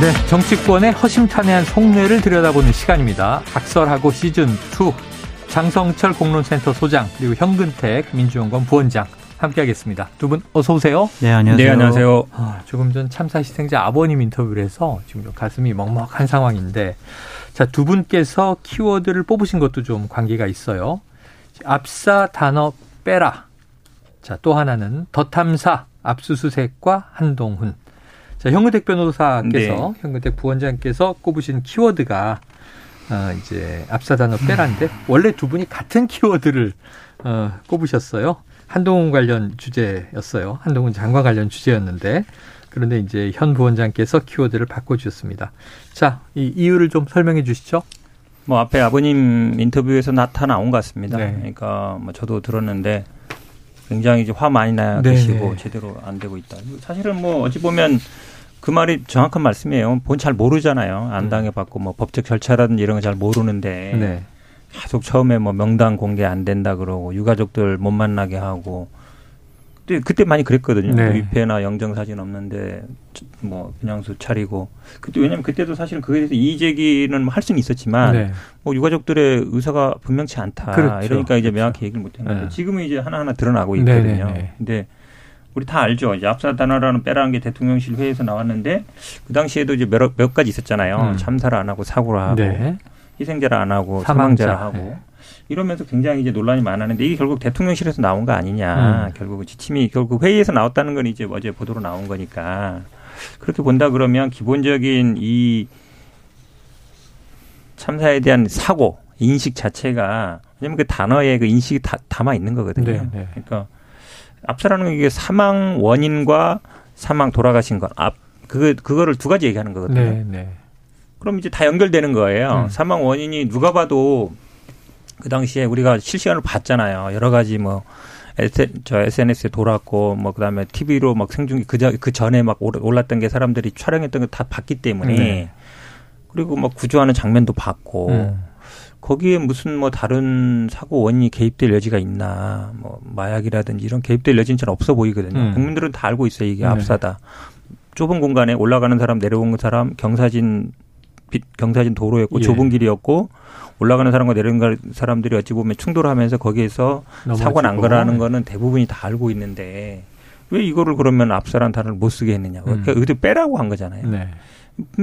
네, 정치권의 허심탄회한 속내를 들여다보는 시간입니다. 각설하고 시즌2 장성철 공론센터 소장 그리고 현근택 민주연구원 부원장 함께하겠습니다. 두 분 어서 오세요. 네, 안녕하세요. 네, 안녕하세요. 아, 조금 전 참사 희생자 아버님 인터뷰를 해서 지금 좀 가슴이 먹먹한 상황인데 자, 두 분께서 키워드를 뽑으신 것도 좀 관계가 있어요. 압사 단어 빼라. 자, 또 하나는 더 탐사 압수수색과 한동훈. 자, 현근택 변호사께서 네. 현근택 부원장께서 꼽으신 키워드가 어, 이제 압사 단어 빼라인데 원래 두 분이 같은 키워드를 어, 꼽으셨어요. 한동훈 관련 주제였어요. 한동훈 장관 관련 주제였는데 그런데 이제 현 부원장께서 키워드를 바꿔주셨습니다. 자, 이 이유를 좀 설명해 주시죠. 뭐 앞에 아버님 인터뷰에서 나타나온 것 같습니다. 네. 그러니까 뭐 저도 들었는데 굉장히 이제 화 많이 나시고 제대로 안 되고 있다. 사실은 뭐 어찌 보면 그 말이 정확한 말씀이에요. 본 잘 모르잖아요. 안 음. 당해봤고 뭐 법적 절차라든지 이런 거 잘 모르는데 네. 계속 처음에 뭐 명단 공개 안 된다 그러고 유가족들 못 만나게 하고 그때 그때 많이 그랬거든요. 네. 위패나 영정 사진 없는데 뭐 그냥수 차리고 그때 왜냐면 그때도 사실은 그에 대해서 이의 제기는 뭐할 수는 있었지만 네. 뭐 유가족들의 의사가 분명치 않다. 그렇죠. 이러니까 이제 그렇죠. 명확히 얘기를 못 했는데 네. 지금은 이제 하나하나 드러나고 네, 네, 있거든요. 네. 근데 우리 다 알죠. 이제 압사 단어라는 빼라는 게 대통령실 회의에서 나왔는데 그 당시에도 이제 몇, 몇 가지 있었잖아요. 음. 참사를 안 하고 사고를 하고 희생자를 안 하고 사망자. 를 하고 이러면서 굉장히 이제 논란이 많았는데 이게 결국 대통령실에서 나온 거 아니냐. 음. 결국 지침이 결국 회의에서 나왔다는 건 이제 어제 보도로 나온 거니까 그렇게 본다 그러면 기본적인 이 참사에 대한 사고 인식 자체가 왜냐면 그 단어에 그 인식이 다 담아 있는 거거든요. 네, 네. 그러니까 압사라는 게 사망 원인과 사망 돌아가신 것, 앞, 그, 그거를 두 가지 얘기하는 거거든요. 네, 네. 그럼 이제 다 연결되는 거예요. 음. 사망 원인이 누가 봐도 그 당시에 우리가 실시간으로 봤잖아요. 여러 가지 뭐, 저 SNS에 돌았고, 뭐, 그 다음에 TV로 막 생중계, 그, 그 전에 막 올랐던 게 사람들이 촬영했던 거다 봤기 때문에. 네. 그리고 막 구조하는 장면도 봤고. 음. 거기에 무슨 뭐 다른 사고 원인이 개입될 여지가 있나 뭐 마약이라든지 이런 개입될 여지는 잘 없어 보이거든요. 음. 국민들은 다 알고 있어요. 이게 네. 압사다. 좁은 공간에 올라가는 사람 내려오는 사람 경사진 경사진 도로였고 예. 좁은 길이었고 올라가는 사람과 내려오는 사람들이 어찌 보면 충돌하면서 거기에서 사고 난 거라는 거는 대부분이 다 알고 있는데 왜 이거를 그러면 압사란 단어를 못 쓰게 했느냐. 음. 그러니까 의도 빼라고 한 거잖아요. 네.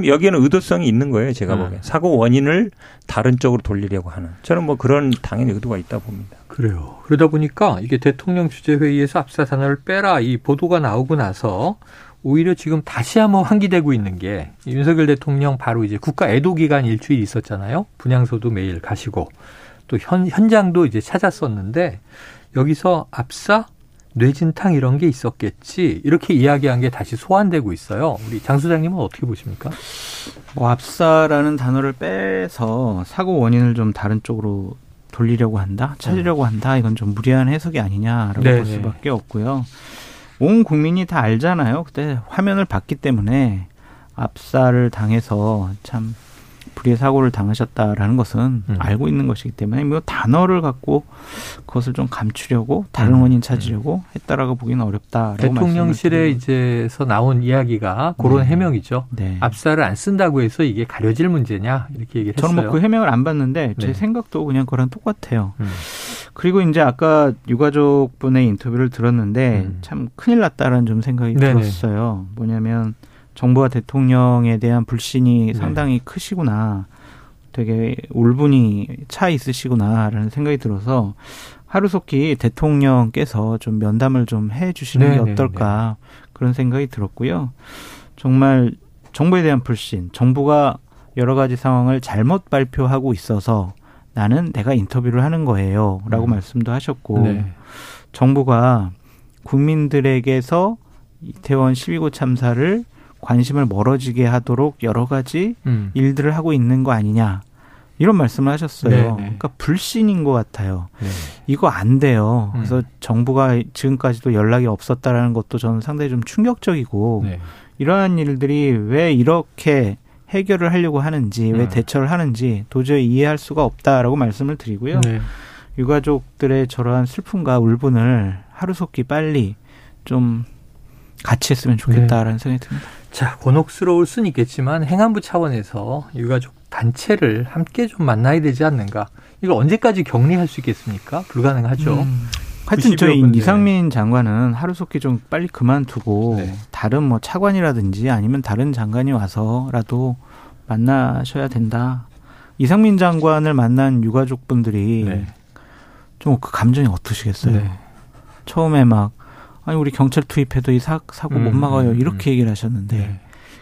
여기에는 의도성이 있는 거예요. 제가 네. 보기엔. 사고 원인을 다른 쪽으로 돌리려고 하는. 저는 뭐 그런 당연히 의도가 있다 봅니다. 그래요. 그러다 보니까 이게 대통령 주재회의에서 압사 단어를 빼라 이 보도가 나오고 나서 오히려 지금 다시 한번 환기되고 있는 게 윤석열 대통령 바로 이제 국가 애도 기간 일주일 있었잖아요. 분향소도 매일 가시고 또 현, 현장도 이제 찾았었는데 여기서 압사 뇌진탕 이런 게 있었겠지 이렇게 이야기한 게 다시 소환되고 있어요. 우리 장 소장님은 어떻게 보십니까? 뭐 압사라는 단어를 빼서 사고 원인을 좀 다른 쪽으로 돌리려고 한다, 찾으려고 음. 한다. 이건 좀 무리한 해석이 아니냐라고 네네. 볼 수밖에 없고요. 온 국민이 다 알잖아요. 그때 화면을 봤기 때문에 압사를 당해서 참 불의의 사고를 당하셨다라는 것은 음. 알고 있는 것이기 때문에 뭐 단어를 갖고 그것을 좀 감추려고 다른 음. 원인 찾으려고 했다라고 보기는 어렵다. 대통령실에 이제서 나온 이야기가 그런 네. 해명이죠. 네. 압사를 안 쓴다고 해서 이게 가려질 문제냐 이렇게 얘기를 저는 뭐 그 해명을 안 봤는데 제 네. 생각도 그냥 그랑 똑같아요. 음. 그리고 이제 아까 유가족 분의 인터뷰를 들었는데 음. 참 큰일 났다라는 좀 생각이 네네. 들었어요. 뭐냐면 정부와 대통령에 대한 불신이 네. 상당히 크시구나. 되게 울분이 차 있으시구나라는 생각이 들어서 하루속히 대통령께서 좀 면담을 좀 해 주시는 게 네, 어떨까 그런 생각이 들었고요. 정말 정부에 대한 불신, 정부가 여러 가지 상황을 잘못 발표하고 있어서 나는 내가 인터뷰를 하는 거예요. 라고 음. 말씀도 하셨고, 네. 정부가 국민들에게서 이태원 12구 참사를 관심을 멀어지게 하도록 여러 가지 음. 일들을 하고 있는 거 아니냐. 이런 말씀을 하셨어요. 네네. 네. 그러니까 불신인 것 같아요. 네. 이거 안 돼요. 음. 그래서 정부가 지금까지도 연락이 없었다라는 것도 저는 상당히 좀 충격적이고 네. 이러한 일들이 왜 이렇게 해결을 하려고 하는지 왜 음. 대처를 하는지 도저히 이해할 수가 없다라고 말씀을 드리고요. 네. 유가족들의 저러한 슬픔과 울분을 하루속히 빨리 좀 같이 했으면 좋겠다라는 네. 생각이 듭니다. 자, 곤혹스러울 수는 있겠지만 행안부 차원에서 유가족 단체를 함께 좀 만나야 되지 않는가? 이걸 언제까지 격리할 수 있겠습니까? 불가능하죠. 음. 하여튼 저희 이상민 장관은 하루속히 좀 빨리 그만두고 네. 다른 뭐 차관이라든지 아니면 다른 장관이 와서라도 만나셔야 된다. 이상민 장관을 만난 유가족분들이 네. 좀그 감정이 어떠시겠어요? 네. 처음에 막 아니 우리 경찰 투입해도 이 사, 사고 음, 못 막아요 음, 이렇게 음. 얘기를 하셨는데 네.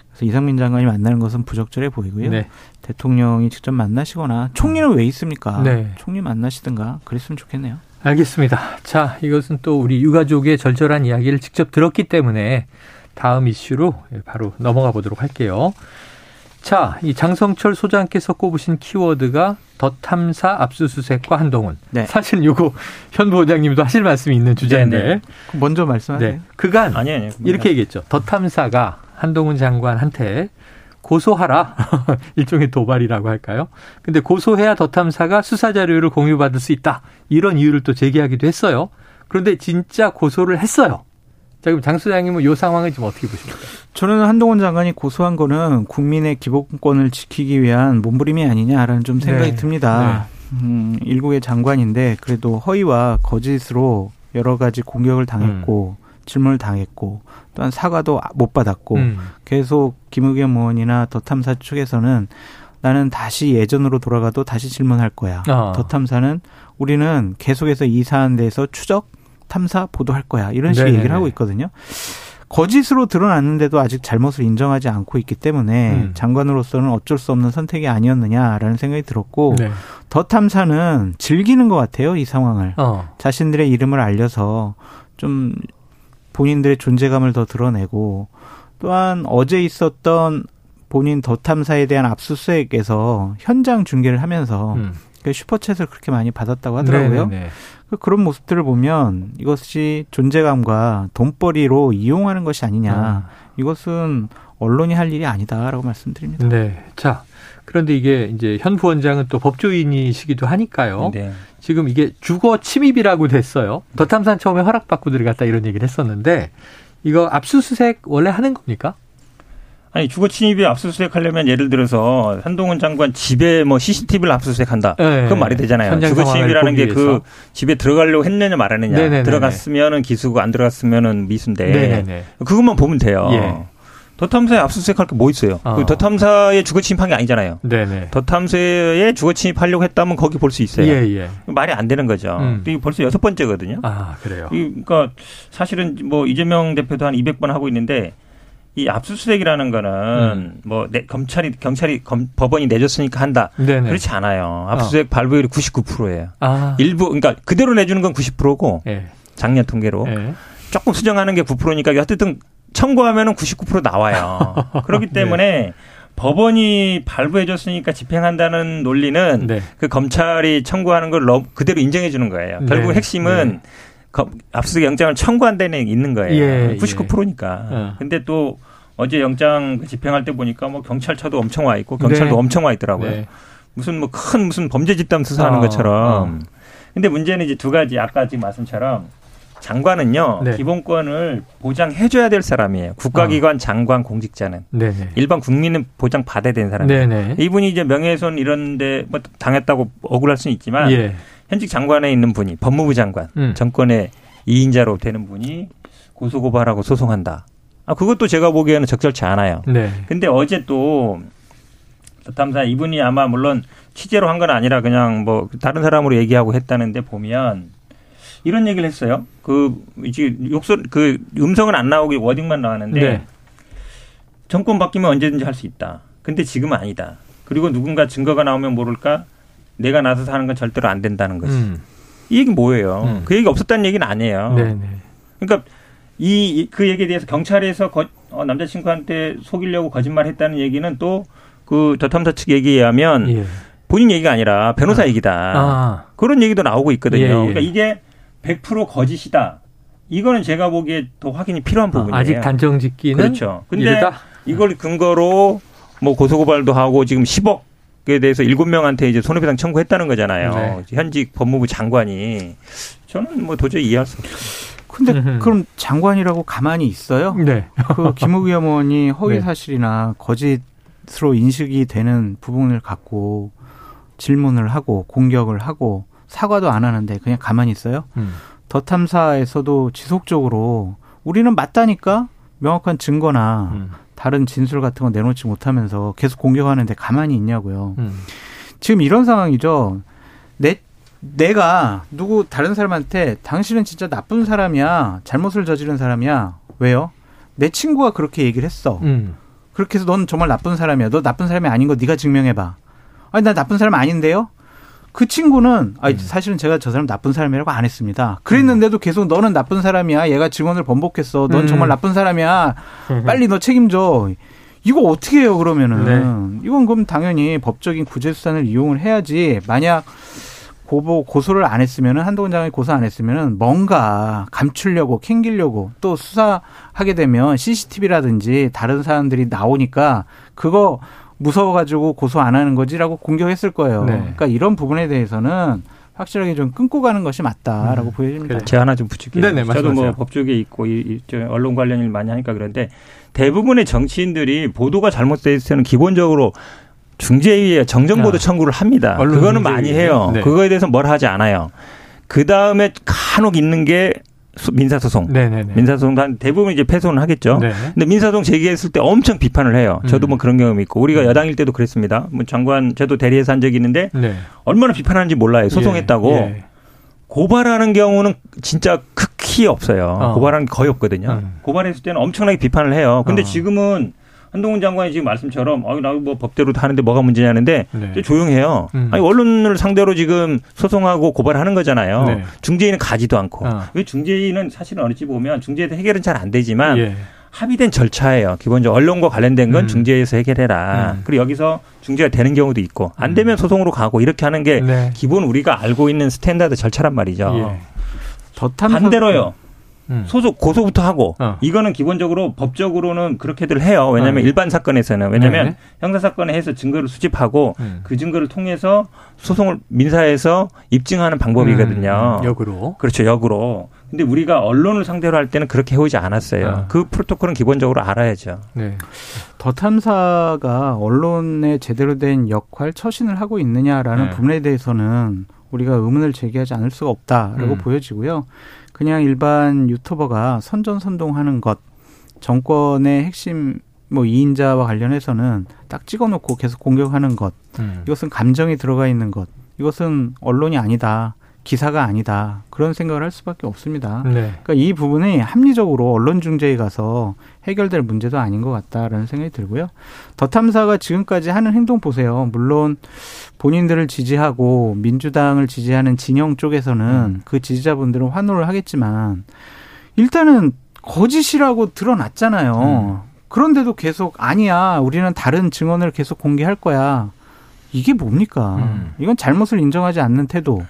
그래서 이상민 장관이 만나는 것은 부적절해 보이고요. 네. 대통령이 직접 만나시거나 총리는 왜 있습니까? 네. 총리 만나시든가 그랬으면 좋겠네요. 알겠습니다. 자, 이것은 또 우리 유가족의 절절한 이야기를 직접 들었기 때문에 다음 이슈로 바로 넘어가 보도록 할게요. 자, 이 장성철 소장께서 꼽으신 키워드가 더 탐사 압수수색과 한동훈. 네. 사실 요거 현 부원장님도 하실 말씀이 있는 주제인데. 네네. 네. 먼저 말씀하세요. 네. 그간 아니, 아니, 이렇게 얘기했죠. 더 탐사가 한동훈 장관한테 고소하라. 일종의 도발이라고 할까요? 근데 고소해야 더 탐사가 수사 자료를 공유받을 수 있다. 이런 이유를 또 제기하기도 했어요. 그런데 진짜 고소를 했어요. 자, 그럼 장 소장님은 이 상황을 좀 어떻게 보십니까? 저는 한동훈 장관이 고소한 거는 국민의 기본권을 지키기 위한 몸부림이 아니냐라는 좀 생각이 네. 듭니다. 네. 음, 일국의 장관인데 그래도 허위와 거짓으로 여러 가지 공격을 당했고 음. 질문을 당했고 또한 사과도 못 받았고 음. 계속 김의겸 의원이나 더 탐사 측에서는 나는 다시 예전으로 돌아가도 다시 질문할 거야. 아. 더 탐사는 우리는 계속해서 이 사안에 대해서 추적 탐사 보도할 거야. 이런 식의 네네네. 얘기를 하고 있거든요. 거짓으로 드러났는데도 아직 잘못을 인정하지 않고 있기 때문에 음. 장관으로서는 어쩔 수 없는 선택이 아니었느냐라는 생각이 들었고 네. 더 탐사는 즐기는 것 같아요 이 상황을 어. 자신들의 이름을 알려서 좀 본인들의 존재감을 더 드러내고 또한 어제 있었던 본인 더 탐사에 대한 압수수색에서 현장 중계를 하면서 음. 그 슈퍼챗을 그렇게 많이 받았다고 하더라고요. 네네네. 그 그런 모습들을 보면 이것이 존재감과 돈벌이로 이용하는 것이 아니냐. 음. 이것은 언론이 할 일이 아니다라고 말씀드립니다. 네. 자, 그런데 이게 이제 현 부원장은 또 법조인이시기도 하니까요. 네. 지금 이게 주거 침입이라고 됐어요. 더 탐산 처음에 허락받고 들어갔다 이런 얘기를 했었는데 이거 압수수색 원래 하는 겁니까? 아니 주거 침입에 압수수색 하려면 예를 들어서 한동훈 장관 집에 뭐 CCTV를 압수수색한다. 네. 그건 말이 되잖아요. 주거 침입이라는 게 그 집에 들어가려고 했느냐 말았느냐. 네네네네. 들어갔으면은 기수고 안 들어갔으면은 미수인데 네네네. 그것만 보면 돼요. 예. 더 탐사에 압수수색할 게 뭐 있어요? 어. 그더 탐사에 주거 침입한 게 아니잖아요. 네네. 더 탐사에 주거 침입하려고 했다면 거기 볼 수 있어요. 예, 예. 말이 안 되는 거죠. 음. 이 벌써 여섯 번째거든요. 아 그래요. 이, 그러니까 사실은 뭐 이재명 대표도 한 200번 하고 있는데 이 압수수색이라는 거는 음. 뭐 내, 검찰이 경찰이 검, 법원이 내줬으니까 한다. 네네. 그렇지 않아요. 압수수색 어. 발부율이 99%예요. 아. 일부 그러니까 그대로 내주는 건 90%고 예. 작년 통계로 예. 조금 수정하는 게 9%니까 어쨌든 청구하면은 99% 나와요. 그렇기 네. 때문에 네. 법원이 발부해줬으니까 집행한다는 논리는 네. 그 검찰이 청구하는 걸 그대로 인정해 주는 거예요. 결국 네. 핵심은 네. 압수수색 영장을 청구한다는 얘기 있는 거예요. 예, 99%니까. 예. 어. 근데 또 어제 영장 그 집행할 때 보니까 뭐 경찰차도 엄청 와 있고 경찰도 네. 엄청 와 있더라고요. 네. 무슨 뭐 큰 무슨 범죄 집단 수사하는 어, 것처럼. 어. 근데 문제는 이제 두 가지 아까 지금 말씀처럼 장관은요 네. 기본권을 보장해줘야 될 사람이에요. 국가기관 어. 장관 공직자는 네네. 일반 국민은 보장 받아야 되는 사람이에요. 네네. 이분이 이제 명예훼손 이런데 뭐 당했다고 억울할 수는 있지만 예. 현직 장관에 있는 분이 법무부 장관 음. 정권의 2인자로 되는 분이 고소고발하고 소송한다. 아 그것도 제가 보기에는 적절치 않아요. 네. 근데 어제 또 탐사 이분이 아마 물론 취재로 한 건 아니라 그냥 뭐 다른 사람으로 얘기하고 했다는데 보면 이런 얘기를 했어요. 그 이제 욕설 그 음성은 안 나오고 워딩만 나왔는데 네. 정권 바뀌면 언제든지 할 수 있다. 근데 지금은 아니다. 그리고 누군가 증거가 나오면 모를까 내가 나서서 하는 건 절대로 안 된다는 거지. 음. 이 얘기 뭐예요? 음. 그 얘기 없었다는 얘기는 아니에요. 네네. 네. 그러니까 이 그 얘기에 대해서 경찰에서 거, 어, 남자친구한테 속이려고 거짓말 했다는 얘기는 또 그 저탐사 측 얘기에 의하면 예. 본인 얘기가 아니라 변호사 아. 얘기다. 아. 그런 얘기도 나오고 있거든요. 예, 예. 그러니까 이게 100% 거짓이다. 이거는 제가 보기에 더 확인이 필요한 아, 부분이에요. 아직 단정 짓기는 그렇죠. 근데 이르다? 이걸 근거로 뭐 고소고발도 하고 지금 10억에 대해서 7명한테 이제 손해배상 청구했다는 거잖아요. 네. 현직 법무부 장관이 저는 뭐 도저히 이해할 수 없어요. 근데 그럼 장관이라고 가만히 있어요? 네. 그 김우기 의원이 허위 네. 사실이나 거짓으로 인식이 되는 부분을 갖고 질문을 하고 공격을 하고 사과도 안 하는데 그냥 가만히 있어요? 음. 더 탐사에서도 지속적으로 우리는 맞다니까 명확한 증거나 음. 다른 진술 같은 거 내놓지 못하면서 계속 공격하는데 가만히 있냐고요. 음. 지금 이런 상황이죠. 내 내가 누구 다른 사람한테 당신은 진짜 나쁜 사람이야. 잘못을 저지른 사람이야. 왜요? 내 친구가 그렇게 얘기를 했어. 음. 그렇게 해서 넌 정말 나쁜 사람이야. 너 나쁜 사람이 아닌 거 네가 증명해 봐. 아니 나 나쁜 사람 아닌데요? 그 친구는 아 음. 사실은 제가 저 사람 나쁜 사람이라고 안 했습니다. 그랬는데도 계속 너는 나쁜 사람이야. 얘가 증언을 번복했어. 넌 음. 정말 나쁜 사람이야. 빨리 너 책임져. 이거 어떻게 해요 그러면은 네. 이건 그럼 당연히 법적인 구제 수단을 이용을 해야지. 만약 고보 고소를 안 했으면은 한동훈 장관이 고소 안 했으면은 뭔가 감추려고 캥기려고 또 수사하게 되면 CCTV라든지 다른 사람들이 나오니까 그거 무서워가지고 고소 안 하는 거지라고 공격했을 거예요. 네. 그러니까 이런 부분에 대해서는 확실하게 좀 끊고 가는 것이 맞다라고 음. 보여집니다. 제 하나 좀 붙일게요. 네네, 저도 뭐 법조계 있고 이, 이, 언론 관련 일 많이 하니까 그런데 대부분의 정치인들이 보도가 잘못돼 있을 때는 기본적으로 중재위에 정정보도 아, 청구를 합니다. 그거는 많이 해요. 네. 그거에 대해서 뭘 하지 않아요. 그 다음에 간혹 있는 게 민사소송. 네네네. 민사소송 한 대부분 이제 패소는 하겠죠. 네. 근데 민사소송 제기했을 때 엄청 비판을 해요. 저도 음. 뭐 그런 경험이 있고 우리가 음. 여당일 때도 그랬습니다. 뭐 장관 저도 대리해서 한 적이 있는데 네. 얼마나 비판하는지 몰라요. 소송했다고. 예. 예. 고발하는 경우는 진짜 극히 없어요. 어. 고발하는 게 거의 없거든요. 음. 고발했을 때는 엄청나게 비판을 해요. 근데 어. 지금은 한동훈 장관이 지금 말씀처럼 어, 나뭐 법대로 하는데 뭐가 문제냐는데 네. 조용해요. 음. 아니 언론을 상대로 지금 소송하고 고발하는 거잖아요. 네. 중재인은 가지도 않고. 어. 왜 중재인은 사실은 언중위 보면 중재에서 해결은 잘 안 되지만 예. 합의된 절차예요. 기본적으로 언론과 관련된 건 음. 중재에서 해결해라. 음. 그리고 여기서 중재가 되는 경우도 있고 안 음. 되면 소송으로 가고 이렇게 하는 게 네. 기본 우리가 알고 있는 스탠다드 절차란 말이죠. 예. 반대로요. 음. 소속 고소부터 하고 어. 이거는 기본적으로 법적으로는 그렇게들 해요. 왜냐하면 어. 일반 사건에서는 왜냐하면 네. 형사 사건에 해서 증거를 수집하고 음. 그 증거를 통해서 소송을 민사에서 입증하는 방법이거든요. 음. 역으로 그렇죠. 역으로. 근데 우리가 언론을 상대로 할 때는 그렇게 해오지 않았어요. 어. 그 프로토콜은 기본적으로 알아야죠. 네. 더 탐사가 언론에 제대로 된 역할 처신을 하고 있느냐라는 네. 부분에 대해서는 우리가 의문을 제기하지 않을 수가 없다라고 음. 보여지고요. 그냥 일반 유튜버가 선전선동하는 것, 정권의 핵심 뭐 이인자와 관련해서는 딱 찍어놓고 계속 공격하는 것, 음. 이것은 감정이 들어가 있는 것, 이것은 언론이 아니다. 기사가 아니다. 그런 생각을 할 수밖에 없습니다. 네. 그러니까 이 부분이 합리적으로 언론 중재에 가서 해결될 문제도 아닌 것 같다라는 생각이 들고요. 더 탐사가 지금까지 하는 행동 보세요. 물론 본인들을 지지하고 민주당을 지지하는 진영 쪽에서는 음. 그 지지자분들은 환호를 하겠지만 일단은 거짓이라고 드러났잖아요. 음. 그런데도 계속 아니야. 우리는 다른 증언을 계속 공개할 거야. 이게 뭡니까? 음. 이건 잘못을 인정하지 않는 태도.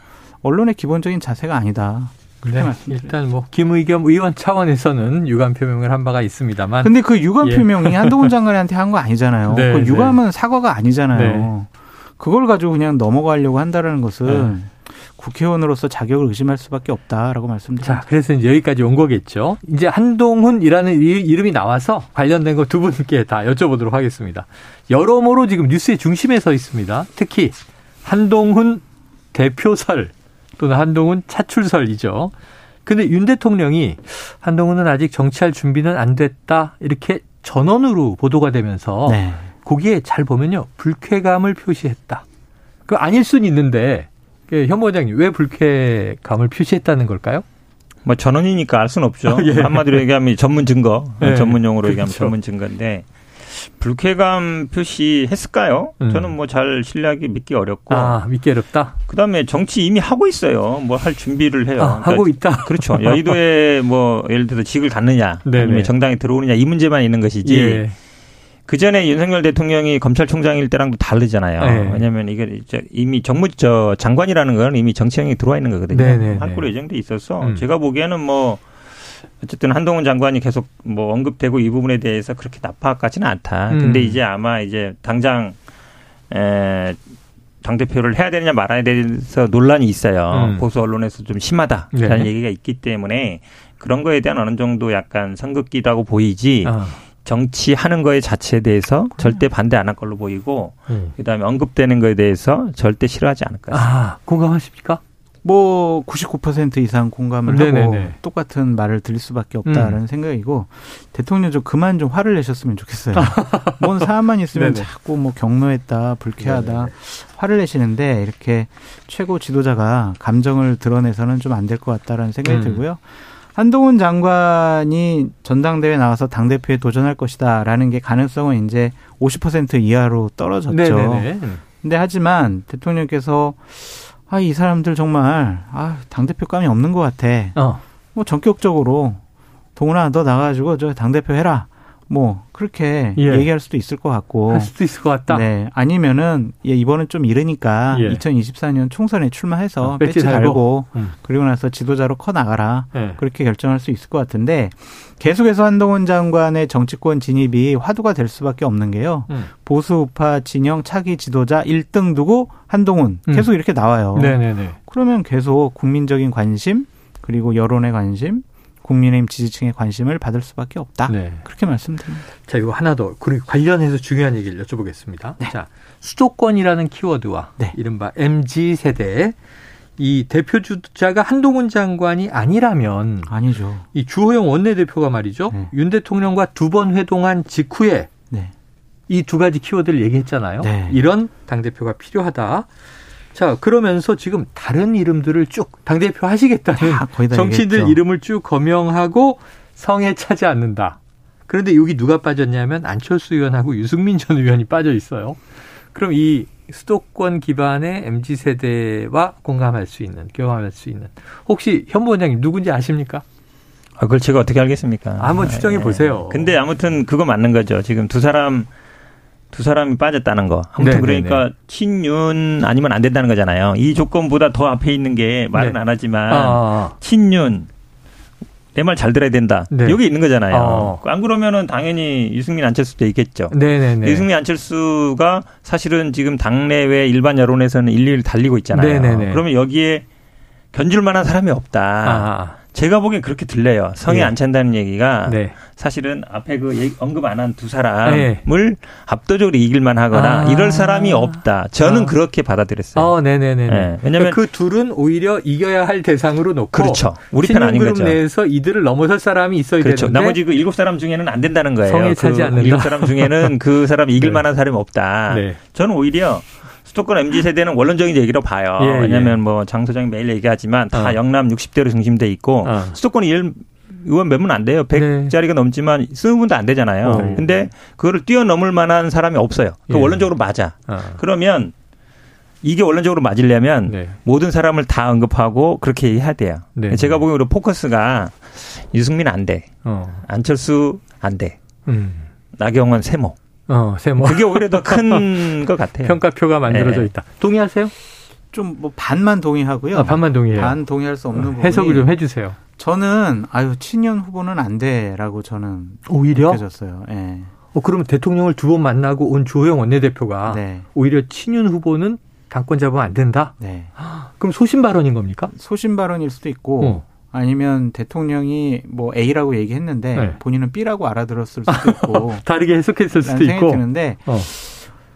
언론의 기본적인 자세가 아니다. 네, 일단 뭐 김의겸 의원 차원에서는 유감 표명을 한 바가 있습니다만. 근데 그 유감 예. 표명이 한동훈 장관한테 한 거 아니잖아요. 네, 그 네. 유감은 네. 사과가 아니잖아요. 네. 그걸 가지고 그냥 넘어가려고 한다는 것은 네. 국회의원으로서 자격을 의심할 수밖에 없다라고 말씀드립니다. 자, 그래서 이제 여기까지 온 거겠죠. 이제 한동훈이라는 이름이 나와서 관련된 거 두 분께 다 여쭤보도록 하겠습니다. 여러모로 지금 뉴스의 중심에 서 있습니다. 특히 한동훈 대표설 또는 한동훈 차출설이죠. 근데 윤 대통령이 한동훈은 아직 정치할 준비는 안 됐다 이렇게 전원으로 보도가 되면서 네. 거기에 잘 보면요 불쾌감을 표시했다. 그 아닐 수는 있는데 그현 부장님 왜 불쾌감을 표시했다는 걸까요? 뭐 전원이니까 알 수는 없죠. 예. 한마디로 얘기하면 전문 증거, 네. 전문 용어로 얘기하면 그렇죠. 전문 증거인데 불쾌감 표시했을까요? 음. 저는 뭐 잘 신뢰하기 믿기 어렵고. 아, 믿기 어렵다? 그 다음에 정치 이미 하고 있어요. 뭐 할 준비를 해요. 아, 그러니까 하고 있다? 그렇죠. 여의도에 뭐 예를 들어서 직을 갖느냐. 네네. 아니면 네. 정당에 들어오느냐 이 문제만 있는 것이지. 예. 그 전에 윤석열 대통령이 검찰총장일 때랑도 다르잖아요. 네. 왜냐하면 이게 이제 이미 정무 저 장관이라는 건 이미 정치형이 들어와 있는 거거든요. 네, 네, 할 걸로 예정돼 있어서 음. 제가 보기에는 뭐 어쨌든 한동훈 장관이 계속 뭐 언급되고 이 부분에 대해서 그렇게 나빠하지는 않다. 음. 근데 이제 아마 이제 당장 에, 당 대표를 해야 되느냐 말아야 되서 논란이 있어요. 음. 보수 언론에서 좀 심하다라는 네. 얘기가 있기 때문에 그런 거에 대한 어느 정도 약간 선긋기라고 보이지. 아. 정치하는 거에 자체에 대해서 절대 반대 안 할 걸로 보이고 음. 그다음에 언급되는 거에 대해서 절대 싫어하지 않을 것 같습니다. 아, 공감하십니까? 뭐 99% 이상 공감을 네네네. 하고 똑같은 말을 들릴 수밖에 없다라는 음. 생각이고 대통령 좀 그만 좀 화를 내셨으면 좋겠어요. 뭔 사안만 있으면 네네. 자꾸 뭐 경로했다, 불쾌하다 네네. 화를 내시는데 이렇게 최고 지도자가 감정을 드러내서는 좀 안 될 것 같다라는 생각이 음. 들고요. 한동훈 장관이 전당대회 나와서 당대표에 도전할 것이다라는 게 가능성은 이제 50% 이하로 떨어졌죠. 네네네. 근데 하지만 대통령께서 아, 이 사람들 정말, 아, 당대표감이 없는 것 같아. 어. 뭐 전격적으로, 동훈아, 너 나가가지고 저 당대표 해라. 뭐 그렇게 예. 얘기할 수도 있을 것 같고 할 수도 있을 것 같다. 네, 아니면은 예, 이번은 좀 이르니까 예. 2024년 총선에 출마해서 아, 배지 달고 음. 그리고 나서 지도자로 커 나가라 예. 그렇게 결정할 수 있을 것 같은데 계속해서 한동훈 장관의 정치권 진입이 화두가 될 수밖에 없는 게요. 음. 보수 우파 진영 차기 지도자 1등 두고 한동훈 음. 계속 음. 이렇게 나와요. 네네네. 그러면 계속 국민적인 관심 그리고 여론의 관심 국민의힘 지지층의 관심을 받을 수밖에 없다. 네. 그렇게 말씀드립니다. 자, 이거 하나 더 그리고 관련해서 중요한 얘기를 여쭤보겠습니다. 네. 자, 수도권이라는 키워드와 네. 이른바 MZ 세대 이 대표 주자가 한동훈 장관이 아니라면 아니죠. 이 주호영 원내대표가 말이죠. 네. 윤 대통령과 두 번 회동한 직후에 네. 이두 가지 키워드를 얘기했잖아요. 네. 이런 당 대표가 필요하다. 자, 그러면서 지금 다른 이름들을 쭉 당대표 하시겠다는 정치인들 이름을 쭉 거명하고 성에 차지 않는다. 그런데 여기 누가 빠졌냐면 안철수 의원하고 유승민 전 의원이 빠져 있어요. 그럼 이 수도권 기반의 MZ 세대와 공감할 수 있는, 교감할 수 있는 혹시 현 부 원장님 누군지 아십니까? 아, 그걸 제가 어떻게 알겠습니까? 한번 추정해 네. 보세요. 근데 아무튼 그거 맞는 거죠. 지금 두 사람 두 사람이 빠졌다는 거. 아무튼 네네네. 그러니까 친윤 아니면 안 된다는 거잖아요. 이 조건보다 더 앞에 있는 게 말은 네. 안 하지만 아. 아, 아. 친윤 내 말 잘 들어야 된다. 네. 여기 있는 거잖아요. 어. 안 그러면은 당연히 유승민 안철수도 있겠죠. 네네네. 유승민 안철수가 사실은 지금 당내외 일반 여론에서는 일일 달리고 있잖아요. 네네네. 그러면 여기에 견줄 만한 사람이 없다. 아. 제가 보기엔 그렇게 들려요. 성에 네. 안 찬다는 얘기가 네. 사실은 앞에 그 언급 안 한 두 사람을 네. 압도적으로 이길만 하거나 아. 이럴 사람이 없다. 저는 아. 그렇게 받아들였어요. 어, 네네네. 네. 왜냐면 그러니까 그 둘은 오히려 이겨야 할 대상으로 놓고 그렇죠. 우리 편 아닌 거죠. 내에서 이들을 넘어설 사람이 있어야 그렇죠. 되는데 나머지 그 일곱 사람 중에는 안 된다는 거예요. 성에 차지 그 않는다. 일곱 사람 중에는 그 사람이 이길 네. 만한 사람이 없다. 네. 저는 오히려 수도권 MZ 세대는 원론적인 얘기로 봐요. 예, 왜냐하면 예. 뭐장 소장이 매일 얘기하지만 다 어. 영남 60대로 중심돼 있고 어. 수도권이 일 의원 몇 분 안 돼요. 100자리가 네. 넘지만 20분도 안 되잖아요. 어. 근데 그거를 뛰어넘을 만한 사람이 없어요. 그 예. 원론적으로 맞아. 어. 그러면 이게 원론적으로 맞으려면 네. 모든 사람을 다 언급하고 그렇게 해야 돼요. 네. 제가 보기엔 우리 포커스가 유승민 안 돼. 어. 안철수 안 돼. 음. 나경원 세모. 어, 세모. 그게 오히려 더 큰 것 같아요. 평가표가 만들어져 네. 있다. 동의하세요? 좀 뭐 반만 동의하고요. 아, 반만 동의해요. 반 동의할 수 없는 어, 부분. 해석을 좀 해주세요. 저는 아유 친년 후보는 안 돼라고 저는 오히려 느껴졌어요. 예. 네. 어 그러면 대통령을 두 번 만나고 온 주호영 원내대표가 네. 오히려 친윤 후보는 당권 잡으면 안 된다. 네. 그럼 소신 발언인 겁니까? 소신 발언일 수도 있고 어. 아니면 대통령이 뭐 A라고 얘기했는데 네. 본인은 B라고 알아들었을 수도 있고 다르게 해석했을 수도 있고 드는데 어.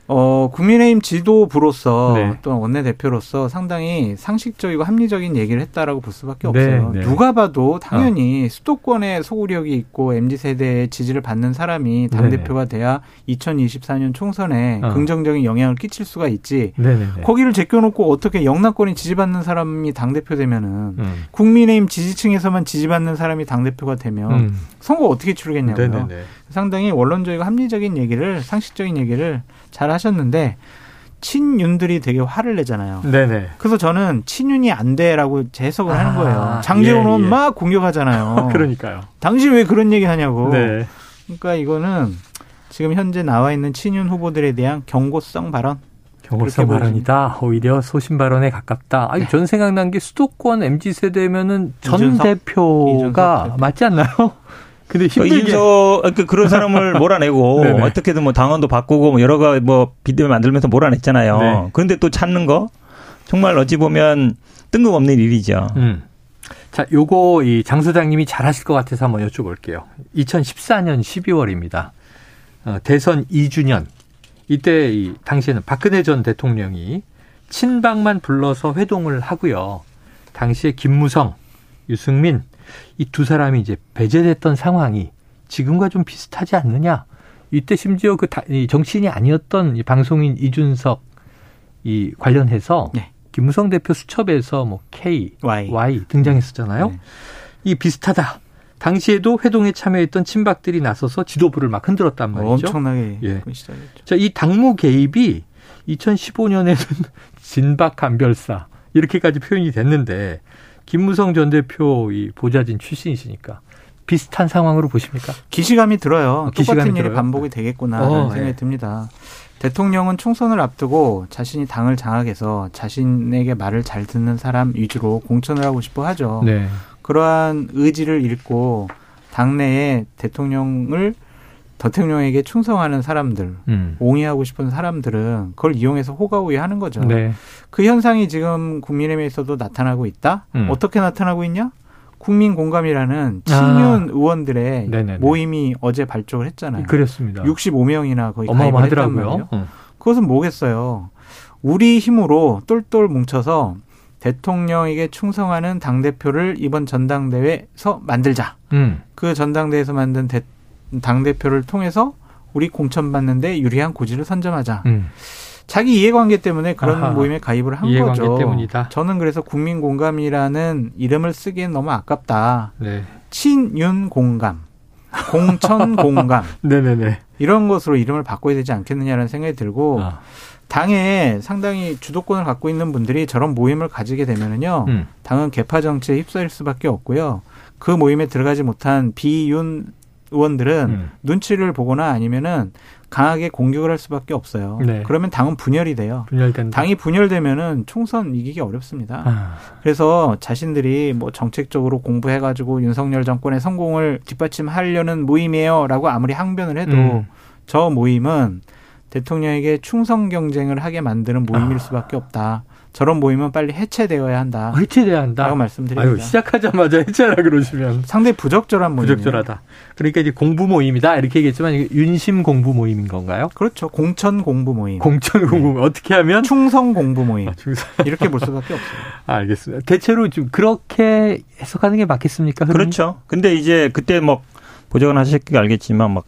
어, 국민의힘 지도부로서 네. 또 원내대표로서 상당히 상식적이고 합리적인 얘기를 했다라고 볼 수밖에 네, 없어요. 네, 네. 누가 봐도 당연히 어. 수도권에 소구력이 있고 MZ세대의 지지를 받는 사람이 당대표가 네. 돼야 2024년 총선에 어. 긍정적인 영향을 끼칠 수가 있지. 네, 거기를 제껴놓고 어떻게 영남권이 지지받는 사람이 당대표 되면은 음. 국민의힘 지지층에서만 지지받는 사람이 당대표가 되면 음. 선거 어떻게 치르겠냐고요. 상당히 원론적이고 합리적인 얘기를 상식적인 얘기를 잘 하셨는데 친윤들이 되게 화를 내잖아요. 네네. 그래서 저는 친윤이 안 돼라고 재해석을 아, 하는 거예요. 장재훈은 예, 예. 막 공격하잖아요. 그러니까요. 당신 왜 그런 얘기 하냐고. 네. 그러니까 이거는 지금 현재 나와 있는 친윤 후보들에 대한 경고성 발언 경고성 발언이다. 오히려 소신 발언에 가깝다. 아니, 네. 전 생각난 게 수도권 MZ 세대면은 전 이준석? 대표가 이준석 맞지 않나요? 근데 힘들게 이준석 그러니까 그런 사람을 몰아내고 어떻게든 뭐 당원도 바꾸고 뭐 여러 가지 뭐 비대면 만들면서 몰아냈잖아요. 네. 그런데 또 찾는 거 정말 어찌 보면 뜬금없는 일이죠. 음. 자, 요거 이 장 소장님이 잘하실 것 같아서 한번 여쭤볼게요. 2014년 12월입니다. 어, 대선 2주년. 이때 이 당시에는 박근혜 전 대통령이 친박만 불러서 회동을 하고요. 당시에 김무성, 유승민 이 두 사람이 이제 배제됐던 상황이 지금과 좀 비슷하지 않느냐. 이때 심지어 그 정치인이 아니었던 방송인 이준석 이 관련해서 네. 김무성 대표 수첩에서 뭐 K, Y, y 등장했었잖아요. 네. 이 비슷하다. 당시에도 회동에 참여했던 친박들이 나서서 지도부를 막 흔들었단 말이죠. 엄청나게 예. 자, 이 당무 개입이 2015년에는 진박 간별사 이렇게까지 표현이 됐는데 김무성 전 대표 이 보좌진 출신이시니까 비슷한 상황으로 보십니까? 기시감이 들어요. 어, 기시감이 똑같은 일이 반복이 되겠구나 어, 생각이 네. 듭니다. 대통령은 총선을 앞두고 자신이 당을 장악해서 자신에게 말을 잘 듣는 사람 위주로 공천을 하고 싶어 하죠. 네. 그러한 의지를 잃고 당내에 대통령을 대통령에게 충성하는 사람들, 음. 옹이하고 싶은 사람들은 그걸 이용해서 호가호위하는 거죠. 네. 그 현상이 지금 국민의힘에서도 나타나고 있다. 음. 어떻게 나타나고 있냐? 국민 공감이라는 친윤 아. 의원들의 네네네. 모임이 어제 발족을 했잖아요. 그렇습니다. 65명이나 거의 말이에요. 응. 그것은 뭐겠어요? 우리 힘으로 똘똘 뭉쳐서 대통령에게 충성하는 당 대표를 이번 전당대회에서 만들자. 음. 그 전당대회에서 만든 당 대표를 통해서 우리 공천 받는데 유리한 고지를 선점하자. 음. 자기 이해관계 때문에 그런 아하, 모임에 가입을 한 이해관계 거죠. 때문이다. 저는 그래서 국민 공감이라는 이름을 쓰기엔 너무 아깝다. 네. 친윤 공감, 공천 공감. 네네네. 이런 것으로 이름을 바꿔야 되지 않겠느냐라는 생각이 들고 아. 당에 상당히 주도권을 갖고 있는 분들이 저런 모임을 가지게 되면은요, 음. 당은 개파 정치에 휩싸일 수밖에 없고요. 그 모임에 들어가지 못한 비윤 의원들은 음. 눈치를 보거나 아니면은 강하게 공격을 할 수밖에 없어요. 네. 그러면 당은 분열이 돼요. 분열된다. 당이 분열되면은 총선 이기기 어렵습니다. 아. 그래서 자신들이 뭐 정책적으로 공부해가지고 윤석열 정권의 성공을 뒷받침하려는 모임이에요라고 아무리 항변을 해도 음. 저 모임은 대통령에게 충성 경쟁을 하게 만드는 모임일 아. 수밖에 없다. 저런 모임은 빨리 해체되어야 한다. 해체돼야 한다. 라고 말씀드립니다. 아유, 시작하자마자 해체하라 그러시면 상당히 부적절한 모임. 부적절하다. 그러니까 이제 공부 모임이다 이렇게 얘기했지만 윤심 공부 모임인 건가요? 그렇죠. 공천 공부 모임. 공천 공부 모임. 어떻게 하면 충성 공부 모임. 아, 충성. 이렇게 볼 수밖에 없어요. 알겠습니다. 대체로 좀 그렇게 해석하는 게 맞겠습니까? 흐름이? 그렇죠. 근데 이제 그때 뭐 보정은 하셨기 알겠지만 막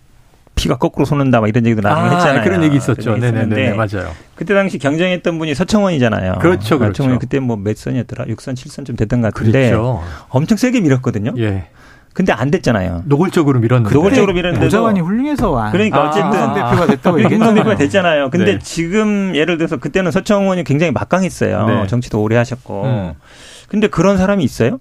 피가 거꾸로 솟는다 막 이런 얘기도 나중에 아, 했잖아요. 그런 얘기 있었죠. 네네네 맞아요. 그때 당시 경쟁했던 분이 서청원이잖아요. 그렇죠, 그렇죠. 서청원이 그때 뭐 몇 선이었더라? 6선, 7선 좀 됐던 것 같은데 그렇죠. 엄청 세게 밀었거든요. 예. 근데 안 됐잖아요. 노골적으로 밀었는데. 노골적으로 밀었는데. 보좌관이 훌륭해서 와. 그러니까 아, 어쨌든 아, 대표가 됐다고 얘기했잖아요. 대표가 됐잖아요. 근데 네. 지금 예를 들어서 그때는 서청원이 굉장히 막강했어요. 네. 정치도 오래 하셨고. 음. 근데 그런 사람이 있어요?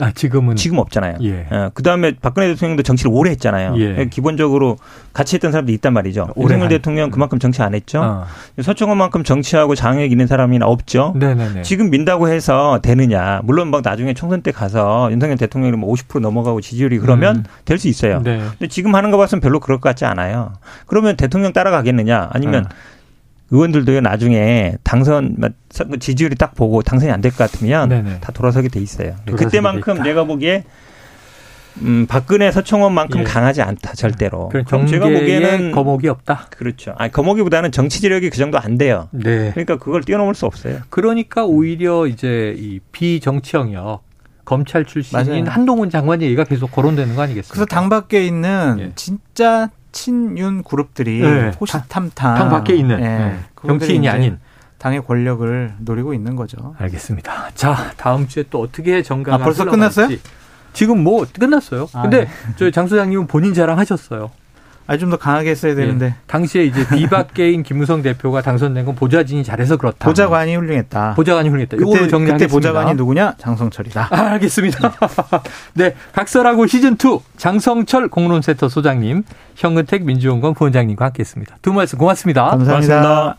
아, 지금은 지금 없잖아요. 예. 예. 그다음에 박근혜 대통령도 정치를 오래 했잖아요. 예. 예 기본적으로 같이 했던 사람도 있단 말이죠. 오승훈 대통령 그만큼 정치 안 했죠. 어. 서청원만큼 정치하고 장애 있는 사람이나 없죠. 네네네. 지금 민다고 해서 되느냐? 물론 막 나중에 총선 때 가서 윤석열 대통령이 뭐50% 넘어가고 지지율이 그러면 음. 될수 있어요. 네. 근데 지금 하는 거 봤으면 별로 그럴 것 같지 않아요. 그러면 대통령 따라가겠느냐? 아니면 어. 의원들도 나중에 당선 뭐 지지율이 딱 보고 당선이 안 될 것 같으면 네네. 다 돌아서게 돼 있어요. 그때만큼 내가 보기에 음, 박근혜 서청원만큼 예. 강하지 않다 절대로. 그럼 제가 보기에는 거목이 없다. 그렇죠. 아 거목이보다는 정치 지력이 그 정도 안 돼요. 네. 그러니까 그걸 뛰어넘을 수 없어요. 그러니까 오히려 이제 이 비정치 영역 검찰 출신인 맞아요. 한동훈 장관 얘기가 계속 거론되는 거 아니겠습니까? 그래서 당 밖에 있는 예. 진짜 친윤 그룹들이 네. 호시탐탐 당 밖에 있는 네. 네. 정치인이 아닌 당의 권력을 노리고 있는 거죠. 알겠습니다. 자 다음 주에 또 어떻게 정가가 아, 벌써 끝났어요? 지금 뭐 끝났어요. 아, 근데 네. 저희 장 소장님은 본인 자랑하셨어요. 아, 좀더 강하게 했어야 되는데. 예. 당시에 이제 비박계인 김무성 대표가 당선된 건 보좌진이 잘해서 그렇다. 보좌관이 훌륭했다. 보좌관이 훌륭했다. 그때, 그때 보좌관이 누구냐? 장성철이다. 아, 알겠습니다. 네. 각설하고 시즌 2 장성철 공론센터 소장님, 현근택 민주연구원 부원장님과 함께 했습니다. 두 말씀 고맙습니다. 감사합니다. 고맙습니다.